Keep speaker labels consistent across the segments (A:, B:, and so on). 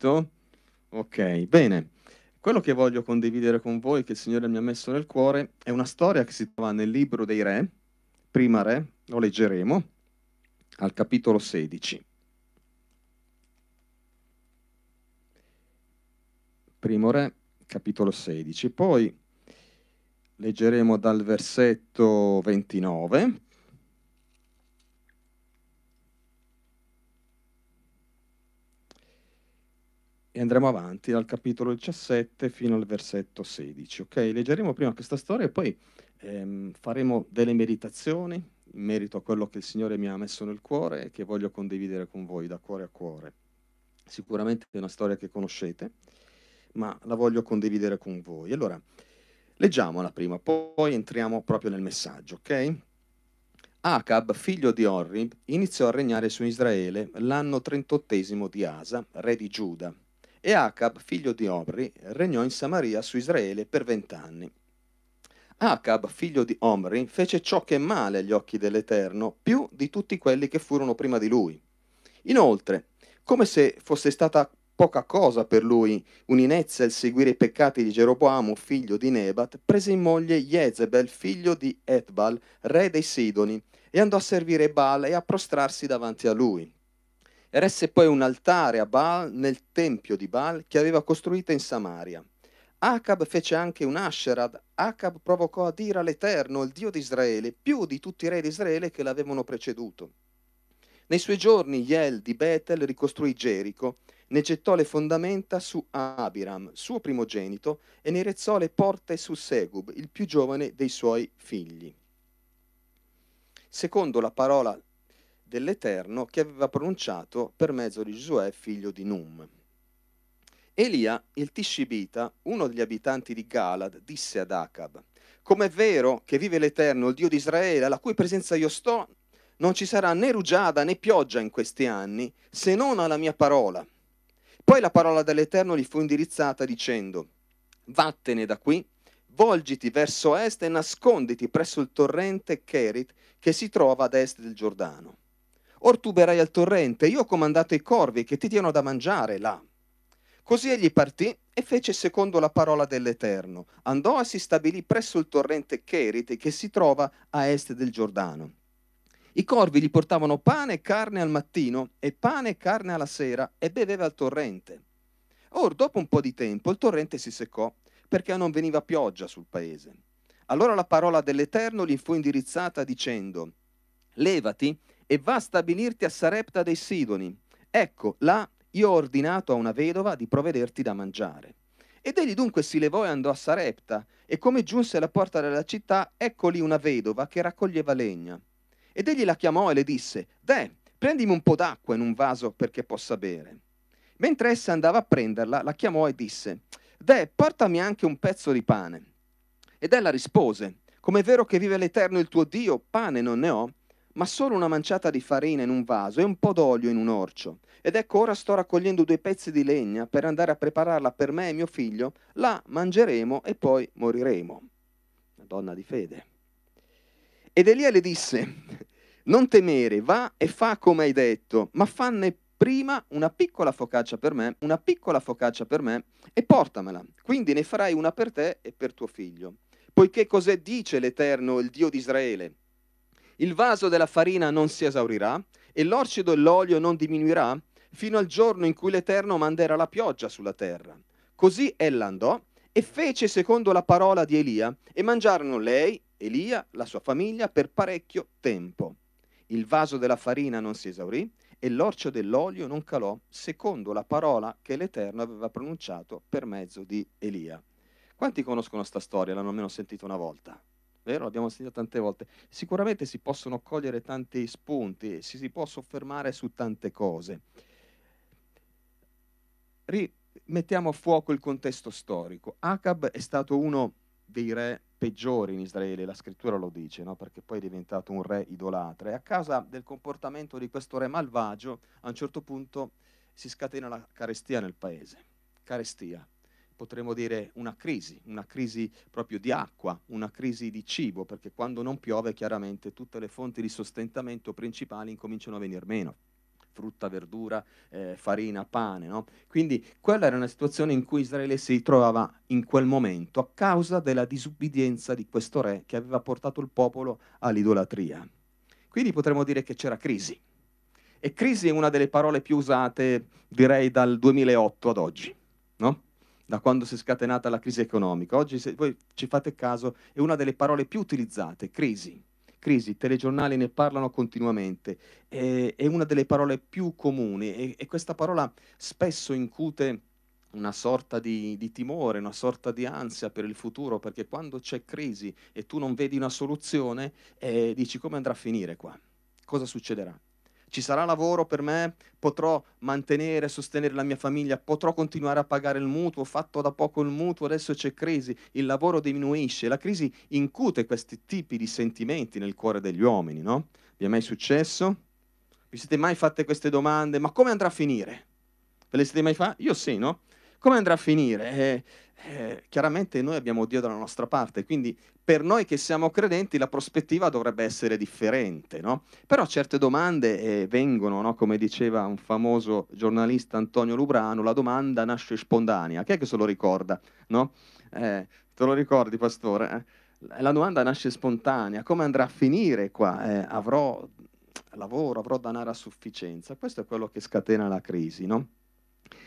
A: capito? Ok, bene. Quello che voglio condividere con voi, che il Signore mi ha messo nel cuore, è una storia che si trova nel libro dei Re, prima Re, lo leggeremo, al capitolo 16. Primo Re, capitolo 16. Poi leggeremo dal versetto 29 e andremo avanti dal capitolo 17 fino al versetto 16. Ok, leggeremo prima questa storia e poi ehm, faremo delle meditazioni in merito a quello che il Signore mi ha messo nel cuore e che voglio condividere con voi da cuore a cuore. Sicuramente è una storia che conoscete, ma la voglio condividere con voi. Allora, leggiamola prima, poi entriamo proprio nel messaggio, ok? Acab, figlio di Orrib, iniziò a regnare su Israele l'anno trentottesimo di Asa, re di Giuda e Acab, figlio di Omri, regnò in Samaria su Israele per vent'anni. Acab, figlio di Omri, fece ciò che è male agli occhi dell'Eterno, più di tutti quelli che furono prima di lui. Inoltre, come se fosse stata poca cosa per lui un'inezza il seguire i peccati di Geroboamo, figlio di Nebat, prese in moglie Jezebel, figlio di Etbal, re dei Sidoni, e andò a servire Baal e a prostrarsi davanti a lui. Eresse poi un altare a Baal nel tempio di Baal che aveva costruito in Samaria. Acab fece anche un Asherad. Acab provocò a dire all'Eterno, il Dio di Israele, più di tutti i re di Israele che l'avevano preceduto. Nei suoi giorni Yel di Betel ricostruì Gerico, ne gettò le fondamenta su Abiram, suo primogenito, e ne rezzò le porte su Segub, il più giovane dei suoi figli. Secondo la parola dell'Eterno che aveva pronunciato per mezzo di Giosuè, figlio di Num. Elia, il Tishibita, uno degli abitanti di Galad, disse ad Acab, Com'è vero che vive l'Eterno, il Dio di Israele, alla cui presenza io sto, non ci sarà né rugiada né pioggia in questi anni, se non alla mia parola. Poi la parola dell'Eterno gli fu indirizzata dicendo, Vattene da qui, volgiti verso est e nasconditi presso il torrente Kerit che si trova ad est del Giordano. Or tu berai al torrente, io ho comandato i corvi che ti diano da mangiare là. Così egli partì e fece secondo la parola dell'Eterno. Andò e si stabilì presso il torrente Cherite che si trova a est del Giordano. I corvi gli portavano pane e carne al mattino e pane e carne alla sera e beveva al torrente. Or, dopo un po' di tempo, il torrente si seccò perché non veniva pioggia sul paese. Allora la parola dell'Eterno gli fu indirizzata dicendo, Levati e va a stabilirti a Sarepta dei Sidoni. Ecco, là io ho ordinato a una vedova di provvederti da mangiare. Ed egli dunque si levò e andò a Sarepta, e come giunse alla porta della città, ecco lì una vedova che raccoglieva legna. Ed egli la chiamò e le disse, Deh, prendimi un po' d'acqua in un vaso perché possa bere. Mentre essa andava a prenderla, la chiamò e disse, Deh, portami anche un pezzo di pane. Ed ella rispose, Come è vero che vive l'Eterno il tuo Dio, pane non ne ho, ma solo una manciata di farina in un vaso e un po' d'olio in un orcio. Ed ecco ora sto raccogliendo due pezzi di legna per andare a prepararla per me e mio figlio, la mangeremo e poi moriremo. Una donna di fede. Ed Elia le disse, non temere, va e fa come hai detto, ma fanne prima una piccola focaccia per me, una piccola focaccia per me, e portamela. Quindi ne farai una per te e per tuo figlio. Poiché cos'è dice l'Eterno, il Dio di Israele? Il vaso della farina non si esaurirà e l'orcido e l'olio non diminuirà fino al giorno in cui l'Eterno manderà la pioggia sulla terra. Così ella andò e fece secondo la parola di Elia e mangiarono lei, Elia, la sua famiglia per parecchio tempo. Il vaso della farina non si esaurì e l'orcio dell'olio non calò secondo la parola che l'Eterno aveva pronunciato per mezzo di Elia. Quanti conoscono questa storia? L'hanno almeno sentita una volta? Vero? L'abbiamo sentito tante volte. Sicuramente si possono cogliere tanti spunti, si, si può soffermare su tante cose. Rimettiamo a fuoco il contesto storico. Acab è stato uno dei re peggiori in Israele, la scrittura lo dice, no? perché poi è diventato un re idolatra e a causa del comportamento di questo re malvagio a un certo punto si scatena la carestia nel paese. Carestia, potremmo dire una crisi, una crisi proprio di acqua, una crisi di cibo, perché quando non piove chiaramente tutte le fonti di sostentamento principali incominciano a venire meno. frutta, verdura, eh, farina, pane. No? Quindi quella era una situazione in cui Israele si trovava in quel momento a causa della disubbidienza di questo re che aveva portato il popolo all'idolatria. Quindi potremmo dire che c'era crisi. E crisi è una delle parole più usate, direi, dal 2008 ad oggi, no? Da quando si è scatenata la crisi economica. Oggi, se voi ci fate caso, è una delle parole più utilizzate, crisi. Crisi, i telegiornali ne parlano continuamente, è, è una delle parole più comuni e, e, questa parola spesso incute una sorta di, di, timore, una sorta di ansia per il futuro, perché quando c'è crisi e tu non vedi una soluzione, eh, dici come andrà a finire qua? Cosa succederà? Ci sarà lavoro per me, potrò mantenere, sostenere la mia famiglia, potrò continuare a pagare il mutuo, ho fatto da poco il mutuo, adesso c'è crisi, il lavoro diminuisce, la crisi incute questi tipi di sentimenti nel cuore degli uomini, no? Vi è mai successo? Vi siete mai fatte queste domande? Ma come andrà a finire? Ve le siete mai fatte? Io sì, no? Come andrà a finire? Eh, eh, chiaramente noi abbiamo Dio dalla nostra parte, quindi per noi che siamo credenti la prospettiva dovrebbe essere differente, no? Però certe domande eh, vengono, no? come diceva un famoso giornalista Antonio Lubrano, la domanda nasce spontanea. Chi è che se lo ricorda? No? Eh, te lo ricordi, pastore? Eh? La domanda nasce spontanea, come andrà a finire qua? Eh, avrò lavoro, avrò denaro a sufficienza? Questo è quello che scatena la crisi, no?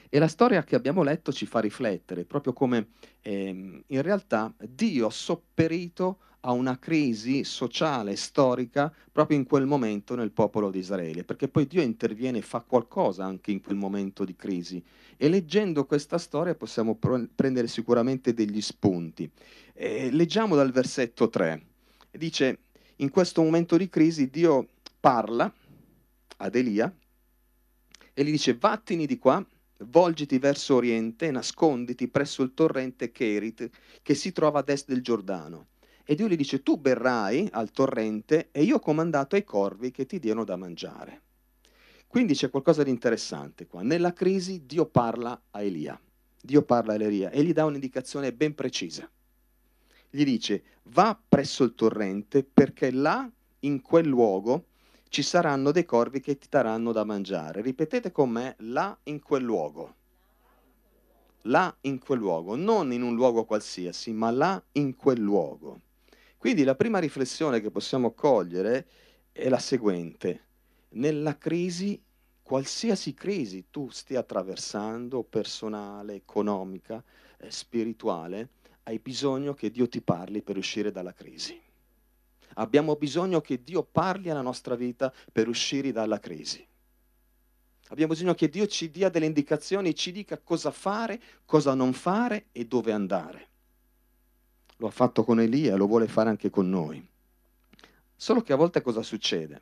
A: E la storia che abbiamo letto ci fa riflettere, proprio come ehm, in realtà Dio ha sopperito a una crisi sociale, storica, proprio in quel momento nel popolo di Israele, perché poi Dio interviene e fa qualcosa anche in quel momento di crisi. E leggendo questa storia possiamo pr- prendere sicuramente degli spunti. Eh, leggiamo dal versetto 3. Dice, in questo momento di crisi Dio parla ad Elia e gli dice, vattini di qua volgiti verso oriente, nasconditi presso il torrente Kerit che si trova ad est del Giordano. E Dio gli dice, tu berrai al torrente e io ho comandato ai corvi che ti diano da mangiare. Quindi c'è qualcosa di interessante qua. Nella crisi Dio parla a Elia. Dio parla a Elia e gli dà un'indicazione ben precisa. Gli dice, va presso il torrente perché là, in quel luogo, ci saranno dei corvi che ti daranno da mangiare. Ripetete con me, là in quel luogo. Là in quel luogo, non in un luogo qualsiasi, ma là in quel luogo. Quindi la prima riflessione che possiamo cogliere è la seguente. Nella crisi, qualsiasi crisi tu stia attraversando, personale, economica, eh, spirituale, hai bisogno che Dio ti parli per uscire dalla crisi. Abbiamo bisogno che Dio parli alla nostra vita per uscire dalla crisi. Abbiamo bisogno che Dio ci dia delle indicazioni, ci dica cosa fare, cosa non fare e dove andare. Lo ha fatto con Elia, lo vuole fare anche con noi. Solo che a volte cosa succede?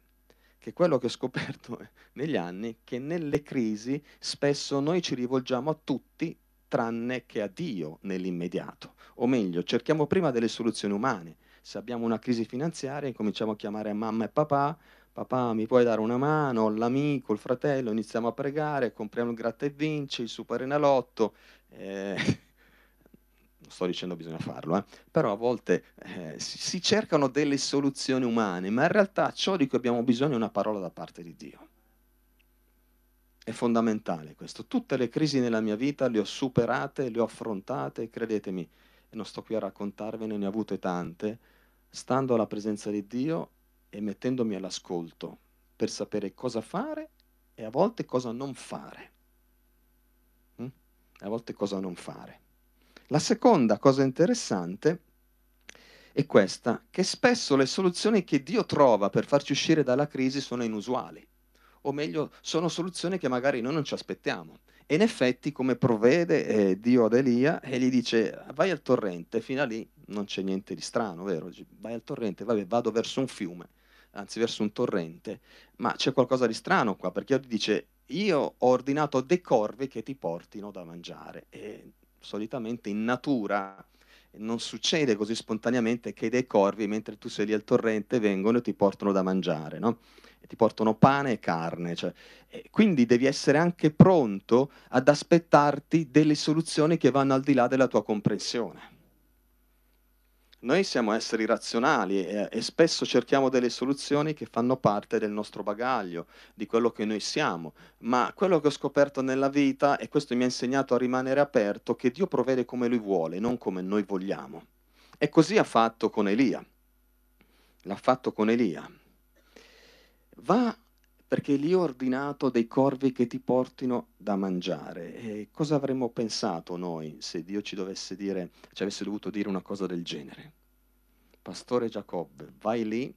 A: Che quello che ho scoperto negli anni è che nelle crisi spesso noi ci rivolgiamo a tutti tranne che a Dio nell'immediato. O meglio, cerchiamo prima delle soluzioni umane se abbiamo una crisi finanziaria cominciamo a chiamare mamma e papà, papà mi puoi dare una mano, l'amico, il fratello, iniziamo a pregare, compriamo il gratta e vinci, il super enalotto. Eh, non sto dicendo bisogna farlo, eh, però a volte eh, si, cercano delle soluzioni umane, ma in realtà ciò di cui abbiamo bisogno è una parola da parte di Dio. È fondamentale questo. Tutte le crisi nella mia vita le ho superate, le ho affrontate, credetemi, non sto qui a raccontarvene, ne ho avute tante, stando alla presenza di Dio e mettendomi all'ascolto per sapere cosa fare e a volte cosa non fare. Mm? A volte cosa non fare. La seconda cosa interessante è questa, che spesso le soluzioni che Dio trova per farci uscire dalla crisi sono inusuali, o meglio, sono soluzioni che magari noi non ci aspettiamo. E in effetti, come provvede eh, Dio ad Elia, e gli dice, vai al torrente, fino a lì non c'è niente di strano, vero? Vai al torrente, vabbè, vado verso un fiume, anzi verso un torrente, ma c'è qualcosa di strano qua, perché Dio dice, io ho ordinato dei corvi che ti portino da mangiare. E solitamente in natura non succede così spontaneamente che dei corvi, mentre tu sei lì al torrente, vengono e ti portano da mangiare, no? e ti portano pane e carne. Cioè, e quindi devi essere anche pronto ad aspettarti delle soluzioni che vanno al di là della tua comprensione. Noi siamo esseri razionali e, e, spesso cerchiamo delle soluzioni che fanno parte del nostro bagaglio, di quello che noi siamo, ma quello che ho scoperto nella vita, e questo mi ha insegnato a rimanere aperto, che Dio provvede come Lui vuole, non come noi vogliamo. E così ha fatto con Elia. L'ha fatto con Elia. Va perché gli ho ordinato dei corvi che ti portino da mangiare. E cosa avremmo pensato noi se Dio ci dovesse dire, ci avesse dovuto dire una cosa del genere? Pastore Giacobbe, vai lì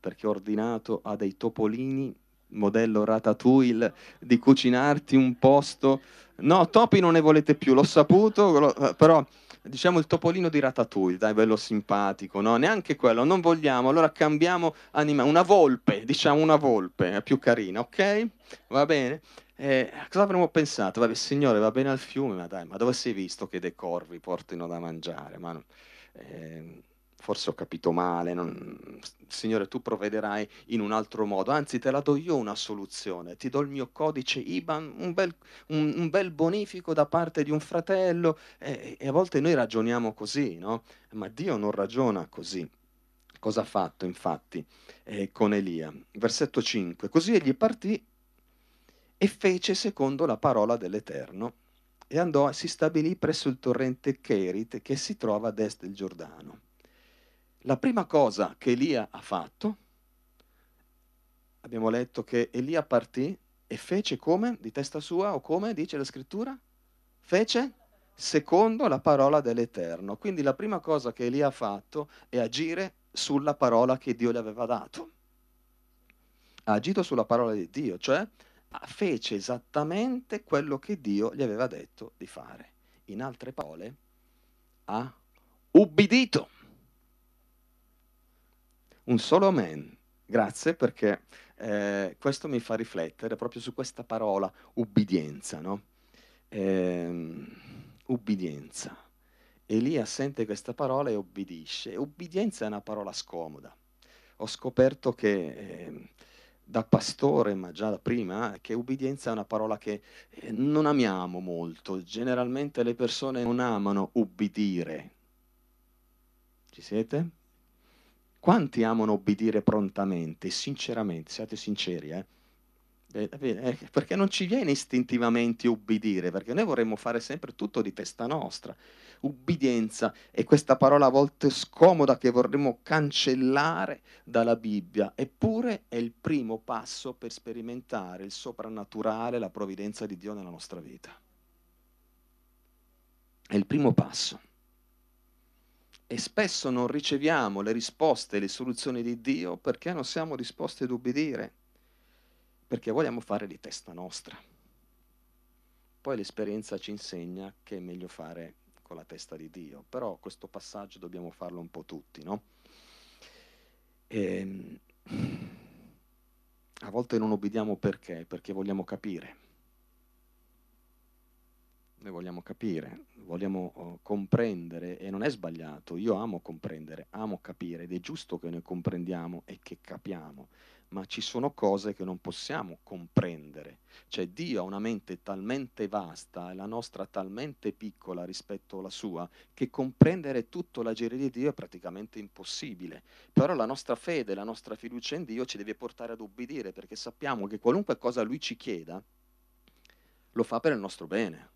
A: perché ho ordinato a dei topolini modello ratatouille di cucinarti un posto. No, topi non ne volete più, l'ho saputo, però diciamo il topolino di Ratatouille, dai, bello simpatico, no? Neanche quello, non vogliamo, allora cambiamo animale, una volpe, diciamo una volpe, è più carina, ok? Va bene? Eh, cosa avremmo pensato? Vabbè, signore, va bene al fiume, ma dai, ma dove sei visto che dei corvi portino da mangiare? Ma, eh, forse ho capito male, non... Signore, tu provvederai in un altro modo, anzi te la do io una soluzione, ti do il mio codice IBAN, un bel, un, un bel bonifico da parte di un fratello e, e, a volte noi ragioniamo così, no? Ma Dio non ragiona così. Cosa ha fatto infatti eh, con Elia? Versetto 5, così egli partì e fece secondo la parola dell'Eterno e andò e si stabilì presso il torrente Kerit che si trova ad est del Giordano la prima cosa che Elia ha fatto, abbiamo letto che Elia partì e fece come? Di testa sua o come dice la scrittura? Fece secondo la parola dell'Eterno. Quindi la prima cosa che Elia ha fatto è agire sulla parola che Dio gli aveva dato. Ha agito sulla parola di Dio, cioè fece esattamente quello che Dio gli aveva detto di fare. In altre parole, ha ubbidito un solo amen. Grazie perché eh, questo mi fa riflettere proprio su questa parola ubbidienza, no? Eh, ubbidienza. Elia sente questa parola e obbedisce. Ubbidienza è una parola scomoda. Ho scoperto che eh, da pastore, ma già da prima, che ubbidienza è una parola che eh, non amiamo molto. Generalmente le persone non amano ubbidire. Ci siete? Quanti amano obbedire prontamente, sinceramente, siate sinceri, eh? Eh, perché non ci viene istintivamente ubbidire, perché noi vorremmo fare sempre tutto di testa nostra. Ubbidienza è questa parola a volte scomoda che vorremmo cancellare dalla Bibbia, eppure è il primo passo per sperimentare il soprannaturale, la provvidenza di Dio nella nostra vita. È il primo passo e spesso non riceviamo le risposte e le soluzioni di Dio perché non siamo disposti ad ubbidire, perché vogliamo fare di testa nostra. Poi l'esperienza ci insegna che è meglio fare con la testa di Dio, però questo passaggio dobbiamo farlo un po' tutti, no? E, ehm, a volte non obbediamo perché? Perché vogliamo capire noi vogliamo capire, vogliamo uh, comprendere e non è sbagliato, io amo comprendere, amo capire ed è giusto che noi comprendiamo e che capiamo, ma ci sono cose che non possiamo comprendere, cioè Dio ha una mente talmente vasta e la nostra talmente piccola rispetto alla sua che comprendere tutto l'agire di Dio è praticamente impossibile, però la nostra fede, la nostra fiducia in Dio ci deve portare ad obbedire perché sappiamo che qualunque cosa Lui ci chieda lo fa per il nostro bene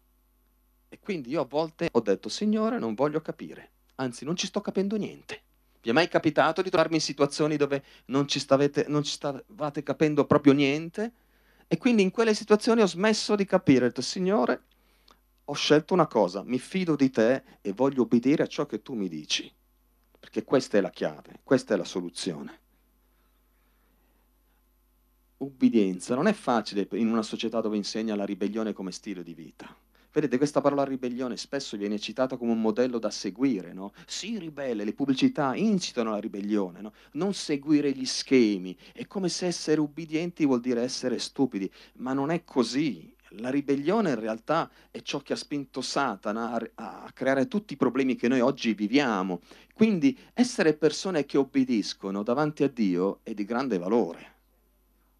A: e quindi io a volte ho detto, Signore, non voglio capire, anzi non ci sto capendo niente. Vi è mai capitato di trovarmi in situazioni dove non ci, stavate, non ci stavate capendo proprio niente? E quindi in quelle situazioni ho smesso di capire, ho detto, Signore, ho scelto una cosa, mi fido di te e voglio obbedire a ciò che tu mi dici, perché questa è la chiave, questa è la soluzione. Ubbidienza non è facile in una società dove insegna la ribellione come stile di vita. Vedete, questa parola ribellione spesso viene citata come un modello da seguire, no? Si ribelle, le pubblicità incitano alla ribellione, no? Non seguire gli schemi. È come se essere ubbidienti vuol dire essere stupidi, ma non è così. La ribellione in realtà è ciò che ha spinto Satana a, a creare tutti i problemi che noi oggi viviamo. Quindi essere persone che obbediscono davanti a Dio è di grande valore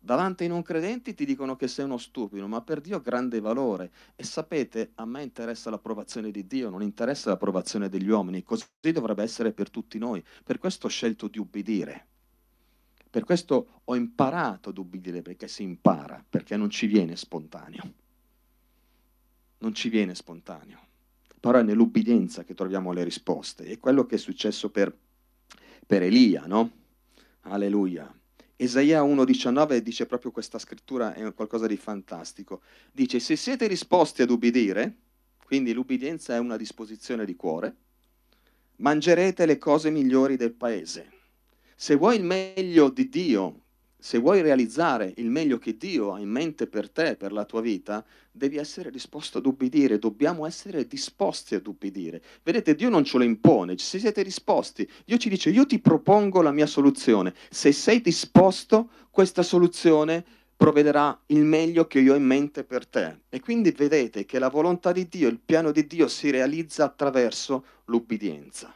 A: Davanti ai non credenti ti dicono che sei uno stupido, ma per Dio grande valore. E sapete, a me interessa l'approvazione di Dio, non interessa l'approvazione degli uomini. Così dovrebbe essere per tutti noi. Per questo ho scelto di ubbidire. Per questo ho imparato ad ubbidire, perché si impara, perché non ci viene spontaneo. Non ci viene spontaneo. Però è nell'ubbidienza che troviamo le risposte. È quello che è successo per, per Elia, no? Alleluia. Esaia 1,19 dice proprio questa scrittura, è qualcosa di fantastico. Dice, se siete disposti ad ubbidire, quindi l'ubbidienza è una disposizione di cuore, mangerete le cose migliori del paese. Se vuoi il meglio di Dio, se vuoi realizzare il meglio che Dio ha in mente per te, per la tua vita, devi essere disposto ad ubbidire, dobbiamo essere disposti ad ubbidire. Vedete, Dio non ce lo impone, se siete disposti, Dio ci dice io ti propongo la mia soluzione, se sei disposto, questa soluzione provvederà il meglio che io ho in mente per te. E quindi vedete che la volontà di Dio, il piano di Dio si realizza attraverso l'ubbidienza.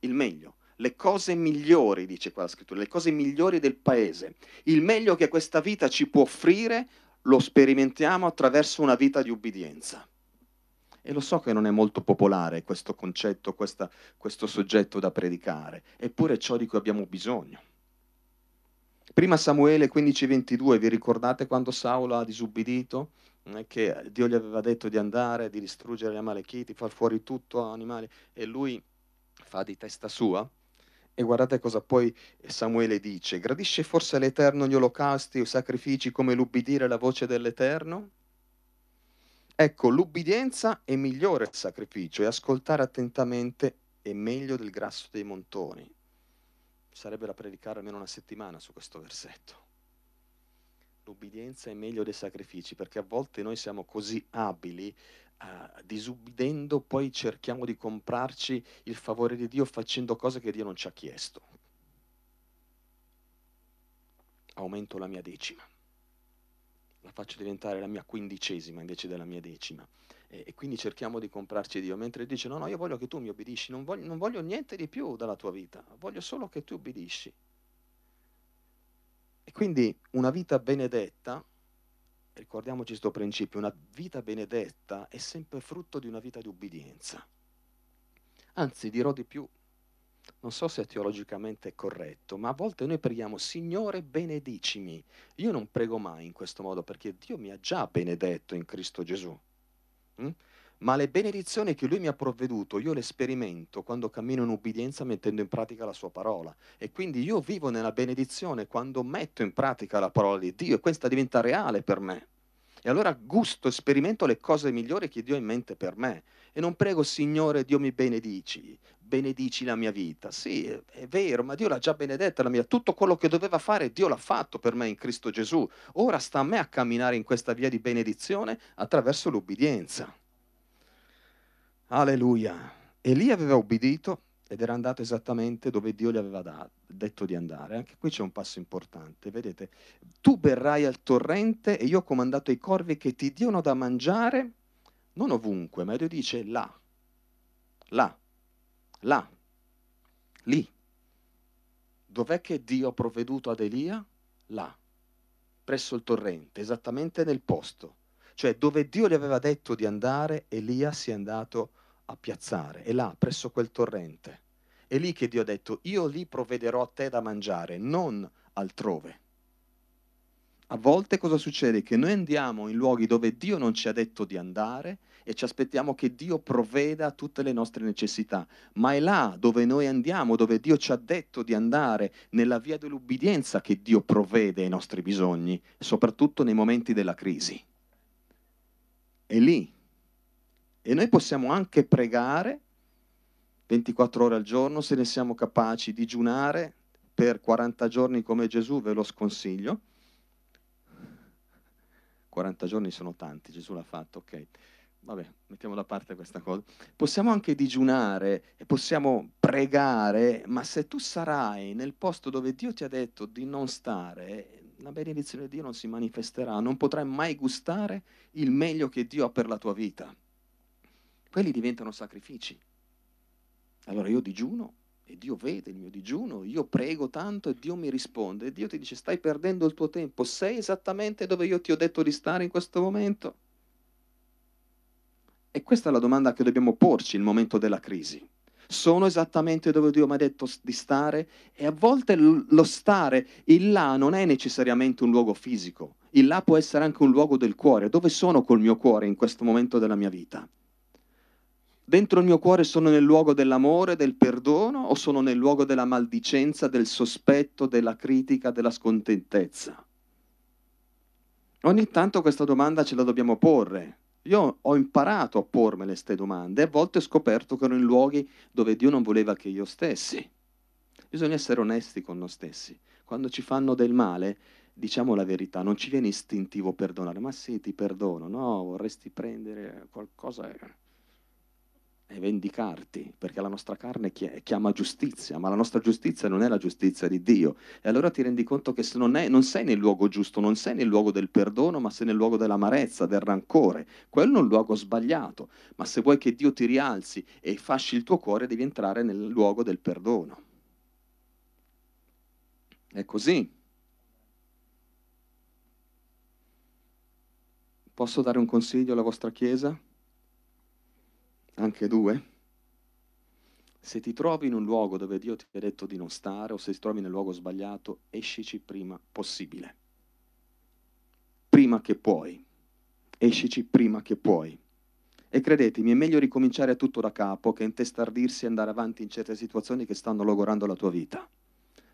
A: Il meglio le cose migliori, dice qua la scrittura, le cose migliori del paese. Il meglio che questa vita ci può offrire lo sperimentiamo attraverso una vita di ubbidienza. E lo so che non è molto popolare questo concetto, questa, questo soggetto da predicare, eppure è ciò di cui abbiamo bisogno. Prima Samuele 15:22, vi ricordate quando Saulo ha disubbidito? Che Dio gli aveva detto di andare, di distruggere gli Amalechiti, far fuori tutto animali, e lui fa di testa sua? E guardate cosa poi Samuele dice, gradisce forse all'Eterno gli olocausti o sacrifici come l'ubbidire alla voce dell'Eterno? Ecco, l'ubbidienza è migliore il sacrificio e ascoltare attentamente è meglio del grasso dei montoni. Sarebbe da predicare almeno una settimana su questo versetto. L'ubbidienza è meglio dei sacrifici perché a volte noi siamo così abili uh, disubbidendo poi cerchiamo di comprarci il favore di Dio facendo cose che Dio non ci ha chiesto. Aumento la mia decima, la faccio diventare la mia quindicesima invece della mia decima. E, e quindi cerchiamo di comprarci Dio, mentre dice no, no, io voglio che tu mi obbedisci, non voglio, non voglio niente di più dalla tua vita, voglio solo che tu obbedisci. Quindi una vita benedetta ricordiamoci questo principio, una vita benedetta è sempre frutto di una vita di ubbidienza. Anzi, dirò di più, non so se teologicamente è corretto, ma a volte noi preghiamo, Signore benedicimi. Io non prego mai in questo modo perché Dio mi ha già benedetto in Cristo Gesù. Mm? Ma le benedizioni che Lui mi ha provveduto, io le sperimento quando cammino in ubbidienza mettendo in pratica la Sua parola. E quindi io vivo nella benedizione quando metto in pratica la parola di Dio e questa diventa reale per me. E allora gusto e sperimento le cose migliori che Dio ha in mente per me. E non prego, Signore, Dio mi benedici, benedici la mia vita. Sì, è vero, ma Dio l'ha già benedetta la mia. Tutto quello che doveva fare, Dio l'ha fatto per me in Cristo Gesù. Ora sta a me a camminare in questa via di benedizione attraverso l'ubbidienza. Alleluia. Elia aveva ubbidito ed era andato esattamente dove Dio gli aveva dato, detto di andare. Anche qui c'è un passo importante, vedete? Tu berrai al torrente e io ho comandato ai corvi che ti diano da mangiare, non ovunque, ma Dio dice là, là, là, lì. Dov'è che Dio ha provveduto ad Elia? Là, presso il torrente, esattamente nel posto. Cioè dove Dio gli aveva detto di andare, Elia si è andato a piazzare, è là, presso quel torrente. È lì che Dio ha detto, io lì provvederò a te da mangiare, non altrove. A volte cosa succede? Che noi andiamo in luoghi dove Dio non ci ha detto di andare e ci aspettiamo che Dio provveda a tutte le nostre necessità, ma è là dove noi andiamo, dove Dio ci ha detto di andare, nella via dell'ubbidienza che Dio provvede ai nostri bisogni, soprattutto nei momenti della crisi. È lì e noi possiamo anche pregare 24 ore al giorno se ne siamo capaci, digiunare per 40 giorni come Gesù, ve lo sconsiglio. 40 giorni sono tanti, Gesù l'ha fatto, ok. Vabbè, mettiamo da parte questa cosa. Possiamo anche digiunare e possiamo pregare, ma se tu sarai nel posto dove Dio ti ha detto di non stare, la benedizione di Dio non si manifesterà, non potrai mai gustare il meglio che Dio ha per la tua vita quelli diventano sacrifici. Allora io digiuno E Dio vede il mio digiuno, io prego tanto e Dio mi risponde. E Dio ti dice, stai perdendo il tuo tempo, sei esattamente dove io ti ho detto di stare in questo momento? E questa è la domanda che dobbiamo porci nel momento della crisi. Sono esattamente dove Dio mi ha detto di stare? E a volte lo stare, il là non è necessariamente un luogo fisico, il là può essere anche un luogo del cuore. Dove sono col mio cuore in questo momento della mia vita? Dentro il mio cuore sono nel luogo dell'amore, del perdono o sono nel luogo della maldicenza, del sospetto, della critica, della scontentezza? Ogni tanto questa domanda ce la dobbiamo porre. Io ho imparato a pormele queste domande e a volte ho scoperto che ero in luoghi dove Dio non voleva che io stessi. Bisogna essere onesti con noi stessi. Quando ci fanno del male, diciamo la verità, non ci viene istintivo perdonare. Ma sì, ti perdono. No, vorresti prendere qualcosa e vendicarti, perché la nostra carne chiama giustizia, ma la nostra giustizia non è la giustizia di Dio. E allora ti rendi conto che non, è, non, sei nel luogo giusto, non sei nel luogo del perdono, ma sei nel luogo dell'amarezza, del rancore. Quello è un luogo sbagliato, ma se vuoi che Dio ti rialzi e fasci il tuo cuore, devi entrare nel luogo del perdono. È così. Posso dare un consiglio alla vostra Chiesa? Anche due, se ti trovi in un luogo dove Dio ti ha detto di non stare o se ti trovi nel luogo sbagliato, escici prima possibile. Prima che puoi. Escici prima che puoi. E credetemi, è meglio ricominciare tutto da capo che intestardirsi e andare avanti in certe situazioni che stanno logorando la tua vita.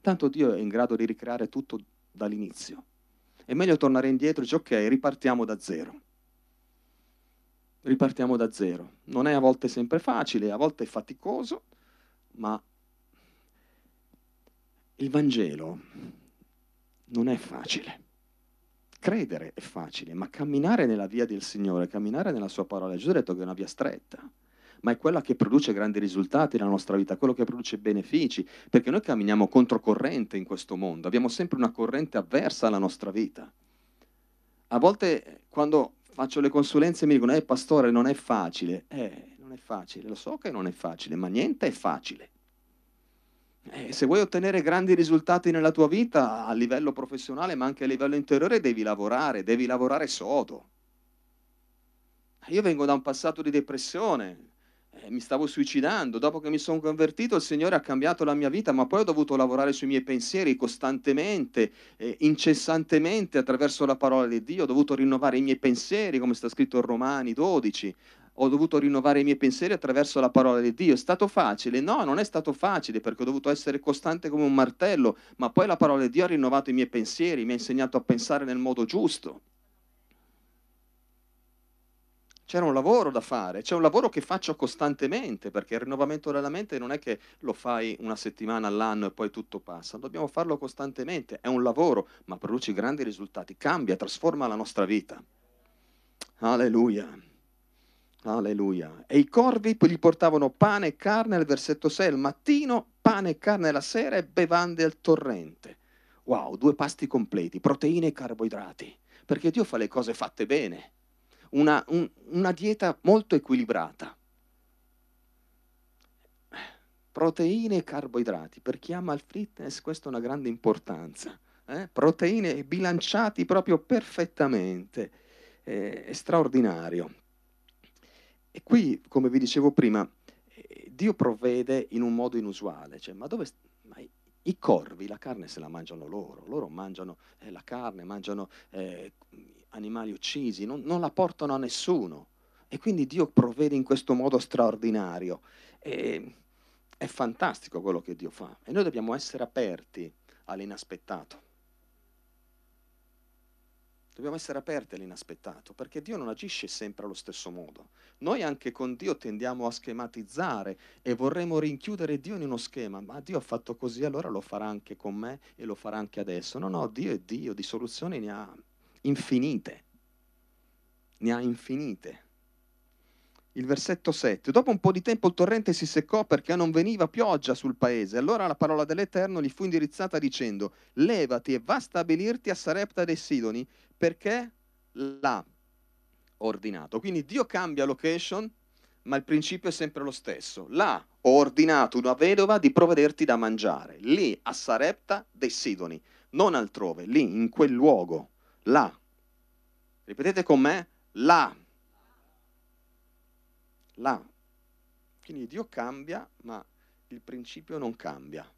A: Tanto Dio è in grado di ricreare tutto dall'inizio. È meglio tornare indietro e dire ok, ripartiamo da zero ripartiamo da zero. Non è a volte sempre facile, a volte è faticoso, ma il Vangelo non è facile. Credere è facile, ma camminare nella via del Signore, camminare nella sua parola, Gesù ha detto che è una via stretta, ma è quella che produce grandi risultati nella nostra vita, quello che produce benefici, perché noi camminiamo controcorrente in questo mondo, abbiamo sempre una corrente avversa alla nostra vita. A volte quando faccio le consulenze e mi dicono, eh pastore, non è facile. Eh, non è facile, lo so che non è facile, ma niente è facile. Eh, se vuoi ottenere grandi risultati nella tua vita a livello professionale, ma anche a livello interiore, devi lavorare, devi lavorare sodo. Io vengo da un passato di depressione, mi stavo suicidando, dopo che mi sono convertito il Signore ha cambiato la mia vita, ma poi ho dovuto lavorare sui miei pensieri costantemente, eh, incessantemente attraverso la parola di Dio, ho dovuto rinnovare i miei pensieri, come sta scritto in Romani 12, ho dovuto rinnovare i miei pensieri attraverso la parola di Dio. È stato facile? No, non è stato facile perché ho dovuto essere costante come un martello, ma poi la parola di Dio ha rinnovato i miei pensieri, mi ha insegnato a pensare nel modo giusto. C'era un lavoro da fare, c'è un lavoro che faccio costantemente, perché il rinnovamento della mente non è che lo fai una settimana all'anno e poi tutto passa, dobbiamo farlo costantemente, è un lavoro, ma produce grandi risultati, cambia, trasforma la nostra vita. Alleluia. Alleluia. E i corvi gli portavano pane e carne al versetto 6, al mattino pane e carne la sera e bevande al torrente. Wow, due pasti completi, proteine e carboidrati, perché Dio fa le cose fatte bene una, un, una dieta molto equilibrata. Proteine e carboidrati, per chi ama il fitness questo è una grande importanza. Eh? Proteine bilanciati proprio perfettamente, eh, è straordinario. E qui, come vi dicevo prima, eh, Dio provvede in un modo inusuale, cioè, ma dove... Ma i corvi la carne se la mangiano loro, loro mangiano eh, la carne, mangiano eh, animali uccisi, non, non, la portano a nessuno. E quindi Dio provvede in questo modo straordinario. E, è fantastico quello che Dio fa. E noi dobbiamo essere aperti all'inaspettato. Dobbiamo essere aperti all'inaspettato, perché Dio non agisce sempre allo stesso modo. Noi anche con Dio tendiamo a schematizzare e vorremmo rinchiudere Dio in uno schema, ma Dio ha fatto così, allora lo farà anche con me e lo farà anche adesso. No, no, Dio è Dio, di soluzioni ne ha infinite. Ne ha infinite. Il versetto 7. Dopo un po' di tempo il torrente si seccò perché non veniva pioggia sul paese. Allora la parola dell'Eterno gli fu indirizzata dicendo, levati e va a stabilirti a Sarepta dei Sidoni perché l'ha ordinato. Quindi Dio cambia location, ma il principio è sempre lo stesso. L'ha ho ordinato una vedova di provvederti da mangiare, lì a Sarepta dei Sidoni, non altrove, lì, in quel luogo, là. Ripetete con me, là. Là. Quindi Dio cambia, ma il principio non cambia.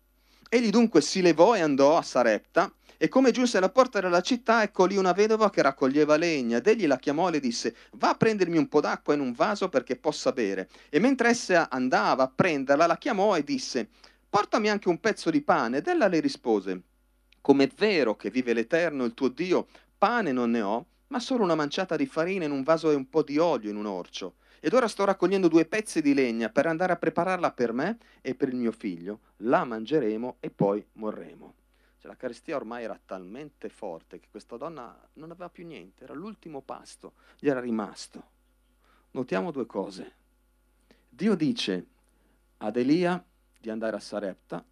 A: Egli dunque si levò e andò a Sarepta, e come giunse alla porta della città, ecco lì una vedova che raccoglieva legna, ed egli la chiamò e le disse, va a prendermi un po' d'acqua in un vaso perché possa bere. E mentre essa andava a prenderla, la chiamò e disse, portami anche un pezzo di pane. Ed ella le rispose, come è vero che vive l'Eterno, il tuo Dio, pane non ne ho, ma solo una manciata di farina in un vaso e un po' di olio in un orcio. Ed ora sto raccogliendo due pezzi di legna per andare a prepararla per me e per il mio figlio. La mangeremo e poi morremo. Cioè, la carestia ormai era talmente forte che questa donna non aveva più niente, era l'ultimo pasto, gli era rimasto. Notiamo due cose. Dio dice ad Elia di andare a Sarepta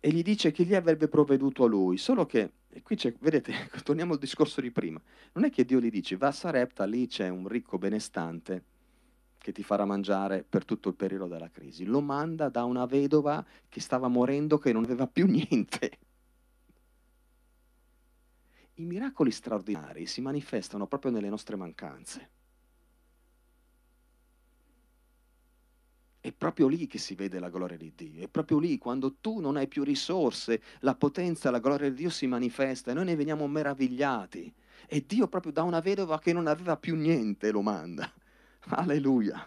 A: e gli dice che gli avrebbe provveduto a lui, solo che e qui c'è, vedete, torniamo al discorso di prima. Non è che Dio gli dice, va a Sarepta, lì c'è un ricco benestante che ti farà mangiare per tutto il periodo della crisi. Lo manda da una vedova che stava morendo, che non aveva più niente. I miracoli straordinari si manifestano proprio nelle nostre mancanze. È proprio lì che si vede la gloria di Dio, è proprio lì quando tu non hai più risorse, la potenza, la gloria di Dio si manifesta e noi ne veniamo meravigliati. E Dio proprio da una vedova che non aveva più niente lo manda. Alleluia.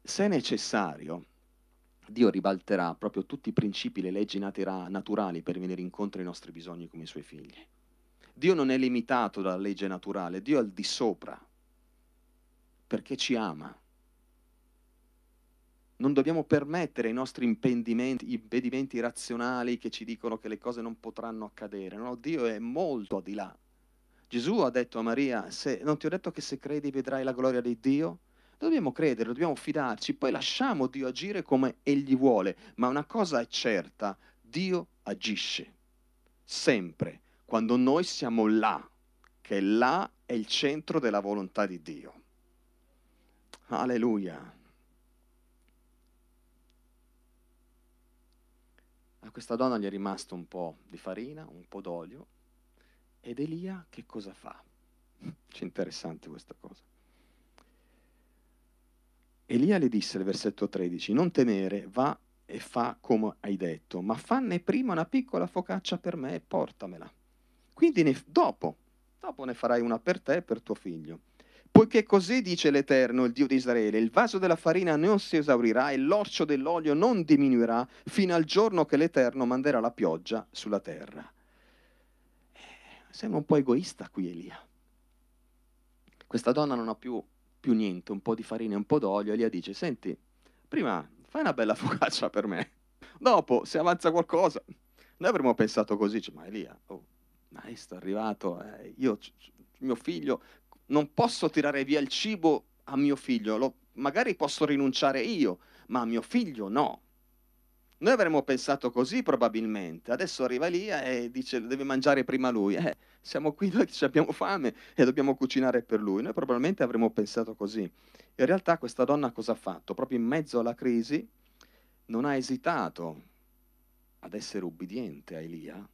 A: Se necessario, Dio ribalterà proprio tutti i principi, le leggi naturali per venire incontro ai nostri bisogni come i suoi figli. Dio non è limitato dalla legge naturale, Dio è al di sopra, perché ci ama non dobbiamo permettere ai nostri impedimenti, impedimenti razionali che ci dicono che le cose non potranno accadere. No, Dio è molto di là. Gesù ha detto a Maria, se, non ti ho detto che se credi vedrai la gloria di Dio? Dobbiamo credere, dobbiamo fidarci, poi lasciamo Dio agire come Egli vuole, ma una cosa è certa, Dio agisce, sempre, quando noi siamo là, che là è il centro della volontà di Dio. Alleluia. A questa donna gli è rimasto un po' di farina, un po' d'olio, ed Elia che cosa fa? C'è interessante questa cosa. Elia le disse nel versetto 13, non temere, va e fa come hai detto, ma fanne prima una piccola focaccia per me e portamela. Quindi ne, dopo, dopo ne farai una per te e per tuo figlio. Poiché così dice l'Eterno, il Dio di Israele, il vaso della farina non si esaurirà e l'orcio dell'olio non diminuirà fino al giorno che l'Eterno manderà la pioggia sulla terra. Eh, sembra un po' egoista qui Elia. Questa donna non ha più, più niente, un po' di farina e un po' d'olio. Elia dice, senti, prima fai una bella focaccia per me, dopo se avanza qualcosa. Noi avremmo pensato così, cioè, ma Elia, oh, maestro è arrivato, eh, io, mio figlio non posso tirare via il cibo a mio figlio, lo, magari posso rinunciare io, ma a mio figlio no. Noi avremmo pensato così probabilmente, adesso arriva lì e dice deve mangiare prima lui, eh, siamo qui noi che abbiamo fame e dobbiamo cucinare per lui, noi probabilmente avremmo pensato così. In realtà questa donna cosa ha fatto? Proprio in mezzo alla crisi non ha esitato ad essere ubbidiente a Elia,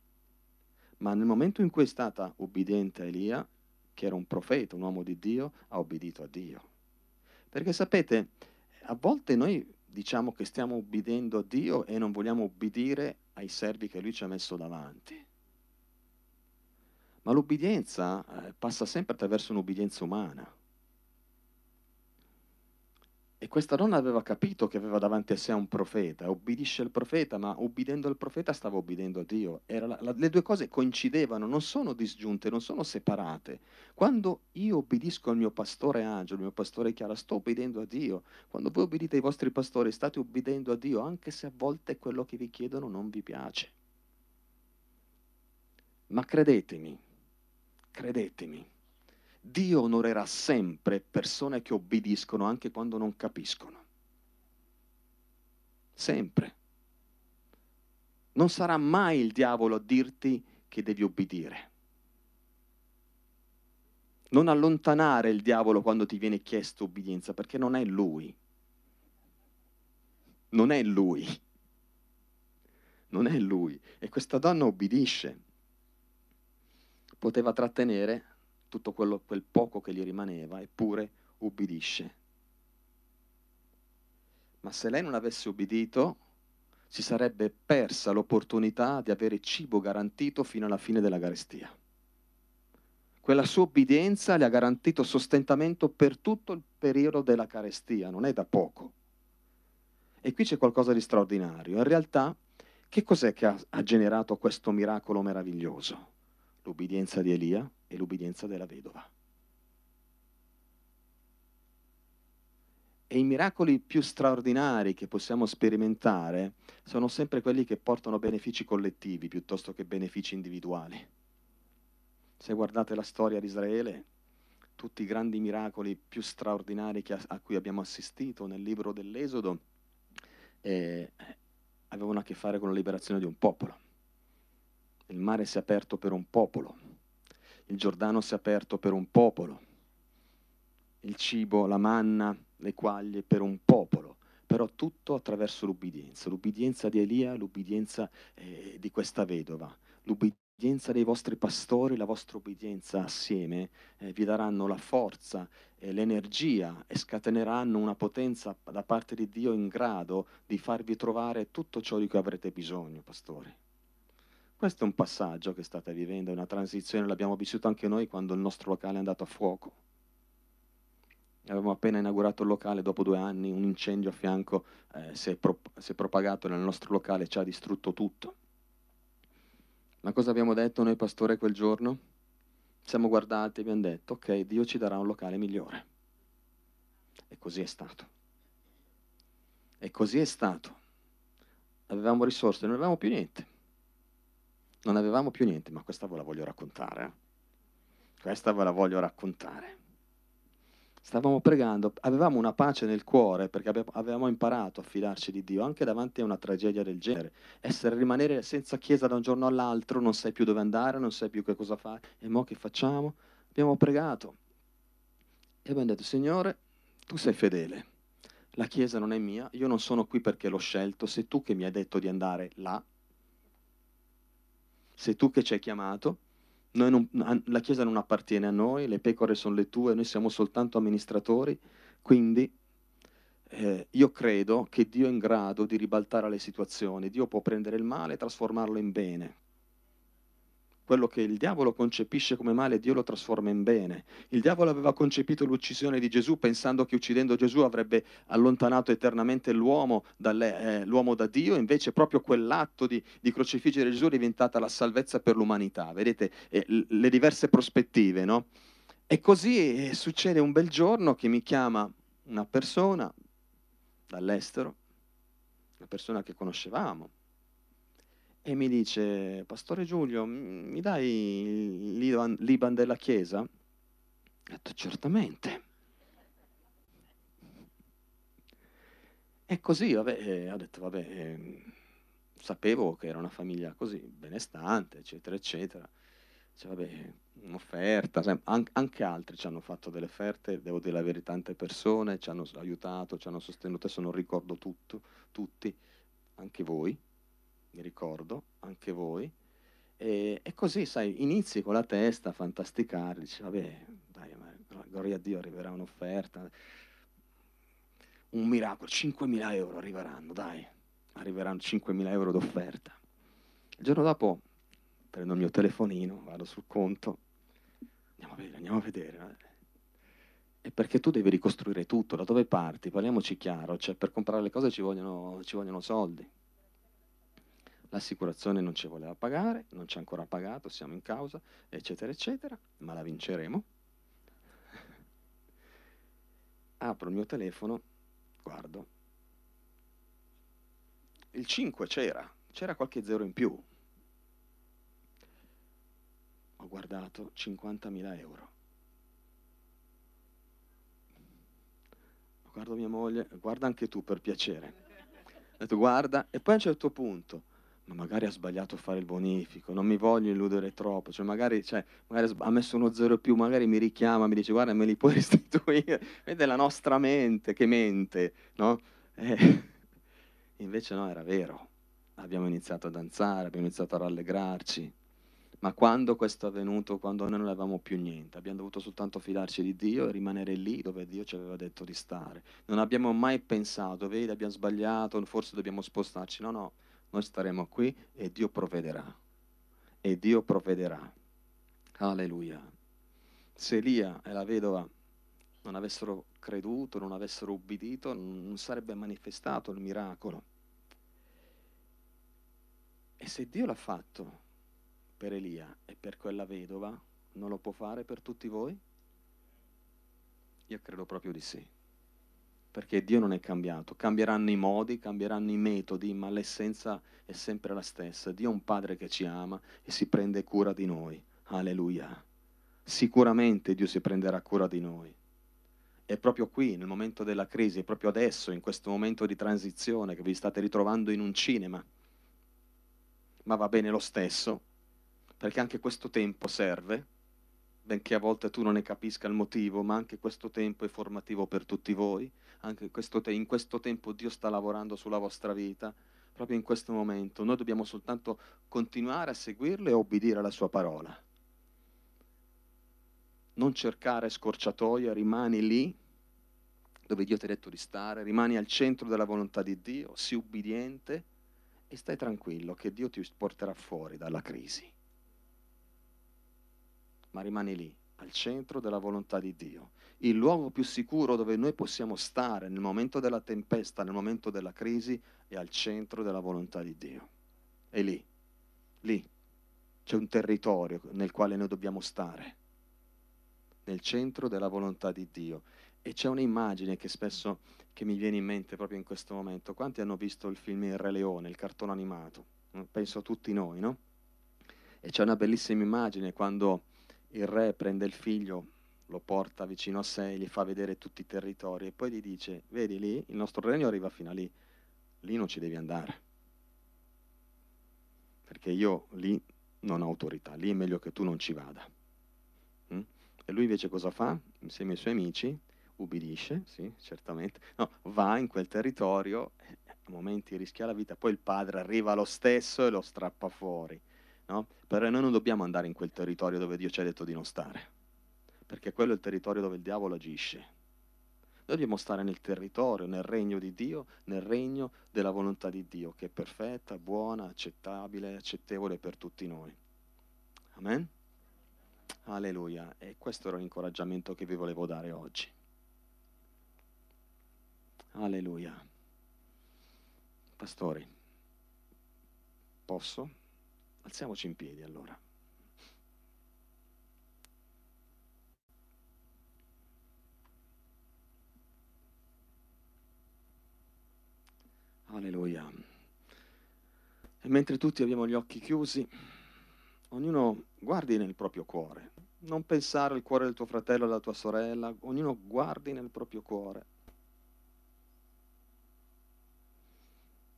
A: ma nel momento in cui è stata ubbidiente a Elia, che era un profeta, un uomo di Dio, ha obbedito a Dio. Perché sapete, a volte noi diciamo che stiamo obbedendo a Dio e non vogliamo obbedire ai servi che Lui ci ha messo davanti. Ma l'obbedienza eh, passa sempre attraverso un'obbedienza umana. E questa donna aveva capito che aveva davanti a sé un profeta, obbedisce al profeta, ma obbedendo al profeta stava obbedendo a Dio. La, la, le due cose coincidevano, non sono disgiunte, non sono separate. Quando io obbedisco al mio pastore Angelo, al mio pastore Chiara, sto obbedendo a Dio. Quando voi obbedite ai vostri pastori, state obbedendo a Dio, anche se a volte quello che vi chiedono non vi piace. Ma credetemi, credetemi, Dio onorerà sempre persone che obbediscono anche quando non capiscono. Sempre. Non sarà mai il diavolo a dirti che devi obbedire. Non allontanare il diavolo quando ti viene chiesto obbedienza, perché non è lui. Non è lui. Non è lui. E questa donna obbedisce. Poteva trattenere tutto quello, quel poco che gli rimaneva, eppure ubbidisce. Ma se lei non avesse ubbidito, si sarebbe persa l'opportunità di avere cibo garantito fino alla fine della carestia. Quella sua obbedienza le ha garantito sostentamento per tutto il periodo della carestia, non è da poco. E qui c'è qualcosa di straordinario. In realtà, che cos'è che ha, ha generato questo miracolo meraviglioso? L'ubbidienza di Elia e l'ubbidienza della vedova. E i miracoli più straordinari che possiamo sperimentare sono sempre quelli che portano benefici collettivi piuttosto che benefici individuali. Se guardate la storia di Israele, tutti i grandi miracoli più straordinari a cui abbiamo assistito nel libro dell'Esodo eh, avevano a che fare con la liberazione di un popolo. Il mare si è aperto per un popolo, il Giordano si è aperto per un popolo, il cibo, la manna, le quaglie per un popolo, però tutto attraverso l'ubbidienza, l'ubbidienza di Elia, l'ubbidienza eh, di questa vedova, l'ubbidienza dei vostri pastori, la vostra ubbidienza assieme eh, vi daranno la forza e l'energia e scateneranno una potenza da parte di Dio in grado di farvi trovare tutto ciò di cui avrete bisogno, pastori. Questo è un passaggio che state vivendo, è una transizione, l'abbiamo vissuto anche noi quando il nostro locale è andato a fuoco. Avevamo appena inaugurato il locale, dopo due anni un incendio a fianco eh, si, è pro- si, è propagato nel nostro locale, ci ha distrutto tutto. Ma cosa abbiamo detto noi pastore quel giorno? Siamo guardati e abbiamo detto, ok, Dio ci darà un locale migliore. E così è stato. E così è stato. Avevamo risorse, non avevamo più niente. Non avevamo più niente, ma questa ve la voglio raccontare. Eh? Questa ve la voglio raccontare. Stavamo pregando, avevamo una pace nel cuore perché avevamo imparato a fidarci di Dio anche davanti a una tragedia del genere. Essere, rimanere senza chiesa da un giorno all'altro, non sai più dove andare, non sai più che cosa fare. E mo che facciamo? Abbiamo pregato e abbiamo detto, Signore, tu sei fedele. La chiesa non è mia, io non sono qui perché l'ho scelto, sei tu che mi hai detto di andare là, sei tu che ci hai chiamato. Non, la Chiesa non appartiene a noi, le pecore sono le tue, noi siamo soltanto amministratori, quindi eh, io credo che Dio è in grado di ribaltare le situazioni, Dio può prendere il male e trasformarlo in bene quello che il diavolo concepisce come male, Dio lo trasforma in bene. Il diavolo aveva concepito l'uccisione di Gesù pensando che uccidendo Gesù avrebbe allontanato eternamente l'uomo, dalle, eh, l'uomo da Dio, invece proprio quell'atto di, di, crocifiggere Gesù è diventata la salvezza per l'umanità. Vedete eh, le diverse prospettive, no? E così eh, succede un bel giorno che mi chiama una persona dall'estero, una persona che conoscevamo, e mi dice, Pastore Giulio, mi dai l'Iban della Chiesa? Ho detto, certamente. E così, vabbè, eh, ho detto, vabbè, eh, sapevo che era una famiglia così, benestante, eccetera, eccetera. Cioè, vabbè, un'offerta, anche altri ci hanno fatto delle offerte, devo dire la verità, tante persone ci hanno aiutato, ci hanno sostenuto, adesso non ricordo tutto, tutti, anche voi mi ricordo, anche voi. E, e, così, sai, inizi con la testa a fantasticare, dici, vabbè, dai, gloria a Dio, arriverà un'offerta, un miracolo, 5.000 euro arriveranno, dai, arriveranno 5.000 euro d'offerta. Il giorno dopo prendo il mio telefonino, vado sul conto, andiamo a vedere, andiamo a vedere. E perché tu devi ricostruire tutto, da dove parti? Parliamoci chiaro, cioè per comprare le cose ci vogliono, ci vogliono soldi l'assicurazione non ci voleva pagare, non ci ha ancora pagato, siamo in causa, eccetera, eccetera, ma la vinceremo. Apro il mio telefono, guardo. Il 5 c'era, c'era qualche zero in più. Ho guardato 50.000 euro. Guardo mia moglie, guarda anche tu per piacere. Ho detto guarda, e poi a un certo punto ma magari ha sbagliato a fare il bonifico, non mi voglio illudere troppo, cioè magari, cioè, magari ha messo uno zero più, magari mi richiama, mi dice guarda me li puoi restituire, vede la nostra mente che mente, no? Eh, invece no, era vero, abbiamo iniziato a danzare, abbiamo iniziato a rallegrarci, ma quando questo è avvenuto, quando noi non avevamo più niente, abbiamo dovuto soltanto fidarci di Dio e rimanere lì dove Dio ci aveva detto di stare. Non abbiamo mai pensato, vedi, abbiamo sbagliato, forse dobbiamo spostarci. No, no, noi staremo qui e Dio provvederà. E Dio provvederà. Alleluia. Se Elia e la vedova non avessero creduto, non avessero ubbidito, non sarebbe manifestato il miracolo. E se Dio l'ha fatto per Elia e per quella vedova, non lo può fare per tutti voi? Io credo proprio di sì perché Dio non è cambiato. Cambieranno i modi, cambieranno i metodi, ma l'essenza è sempre la stessa. Dio è un Padre che ci ama e si prende cura di noi. Alleluia. Sicuramente Dio si prenderà cura di noi. È proprio qui, nel momento della crisi, è proprio adesso, in questo momento di transizione, che vi state ritrovando in un cinema. Ma va bene lo stesso, perché anche questo tempo serve benché a volte tu non ne capisca il motivo, ma anche questo tempo è formativo per tutti voi, anche questo te- in questo tempo Dio sta lavorando sulla vostra vita, proprio in questo momento. Noi dobbiamo soltanto continuare a seguirlo e obbedire alla sua parola. Non cercare scorciatoie, rimani lì dove Dio ti ha detto di stare, rimani al centro della volontà di Dio, sii ubbidiente e stai tranquillo che Dio ti porterà fuori dalla crisi ma rimani lì, al centro della volontà di Dio. Il luogo più sicuro dove noi possiamo stare nel momento della tempesta, nel momento della crisi, è al centro della volontà di Dio. È lì, lì. C'è un territorio nel quale noi dobbiamo stare, nel centro della volontà di Dio. E c'è un'immagine che spesso che mi viene in mente proprio in questo momento. Quanti hanno visto il film Il Re Leone, il cartone animato? Penso a tutti noi, no? E c'è una bellissima immagine quando il re prende il figlio, lo porta vicino a sé, gli fa vedere tutti i territori e poi gli dice, vedi lì, il nostro regno arriva fino a lì, lì non ci devi andare, perché io lì non ho autorità, lì è meglio che tu non ci vada. Mm? E lui invece cosa fa? Insieme ai suoi amici, ubbidisce, sì, certamente, no, va in quel territorio, a momenti rischia la vita, poi il padre arriva lo stesso e lo strappa fuori. No? Però noi non dobbiamo andare in quel territorio dove Dio ci ha detto di non stare, perché quello è il territorio dove il diavolo agisce. Noi dobbiamo stare nel territorio, nel regno di Dio, nel regno della volontà di Dio, che è perfetta, buona, accettabile, accettevole per tutti noi. Amen? Alleluia. E questo era l'incoraggiamento che vi volevo dare oggi. Alleluia. Pastori, posso? Alziamoci in piedi allora. Alleluia. E mentre tutti abbiamo gli occhi chiusi, ognuno guardi nel proprio cuore. Non pensare al cuore del tuo fratello o della tua sorella, ognuno guardi nel proprio cuore.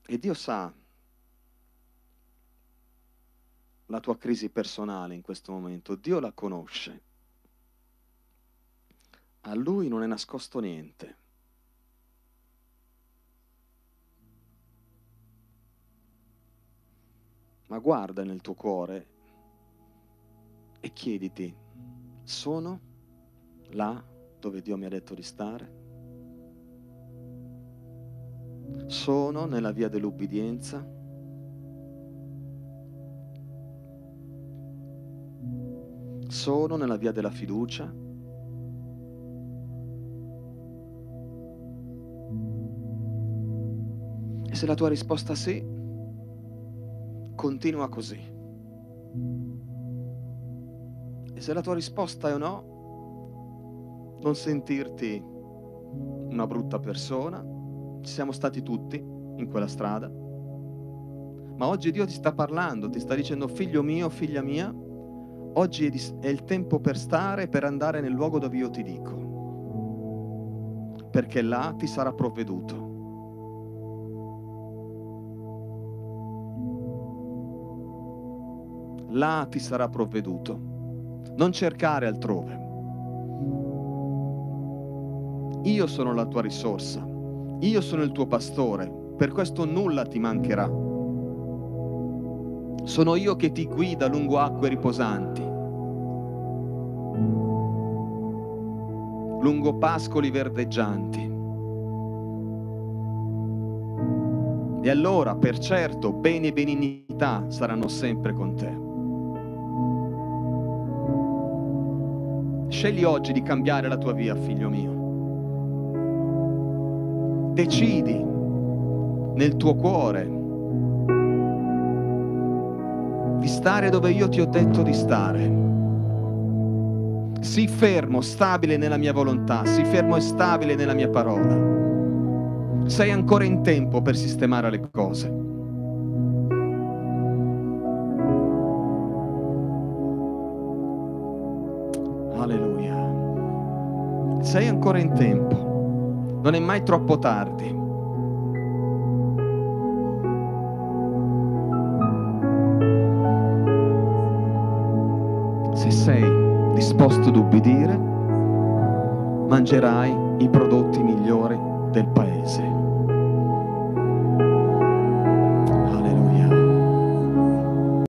A: E Dio sa la tua crisi personale in questo momento, Dio la conosce. A Lui non è nascosto niente. Ma guarda nel tuo cuore e chiediti, sono là dove Dio mi ha detto di stare? Sono nella via dell'ubbidienza? sono nella via della fiducia? E se la tua risposta è sì, continua così. E se la tua risposta è no, non sentirti una brutta persona, ci siamo stati tutti in quella strada, ma oggi Dio ti sta parlando, ti sta dicendo figlio mio, figlia mia, oggi è il tempo per stare, per andare nel luogo dove io ti dico, perché là ti sarà provveduto. Là ti sarà provveduto. Non cercare altrove. Io sono la tua risorsa, io sono il tuo pastore, per questo nulla ti mancherà. Sono io che ti guida lungo acque riposanti, lungo pascoli verdeggianti. E allora, per certo, beni e benignità saranno sempre con te. Scegli oggi di cambiare la tua via, figlio mio. Decidi nel tuo cuore di stare dove io ti ho detto di stare. Sii fermo, stabile nella mia volontà, sii fermo e stabile nella mia parola sei ancora in tempo per sistemare le cose. Sei ancora in tempo. Non è mai troppo tardi. Se sei disposto ad ubbidire, mangerai i prodotti migliori del paese.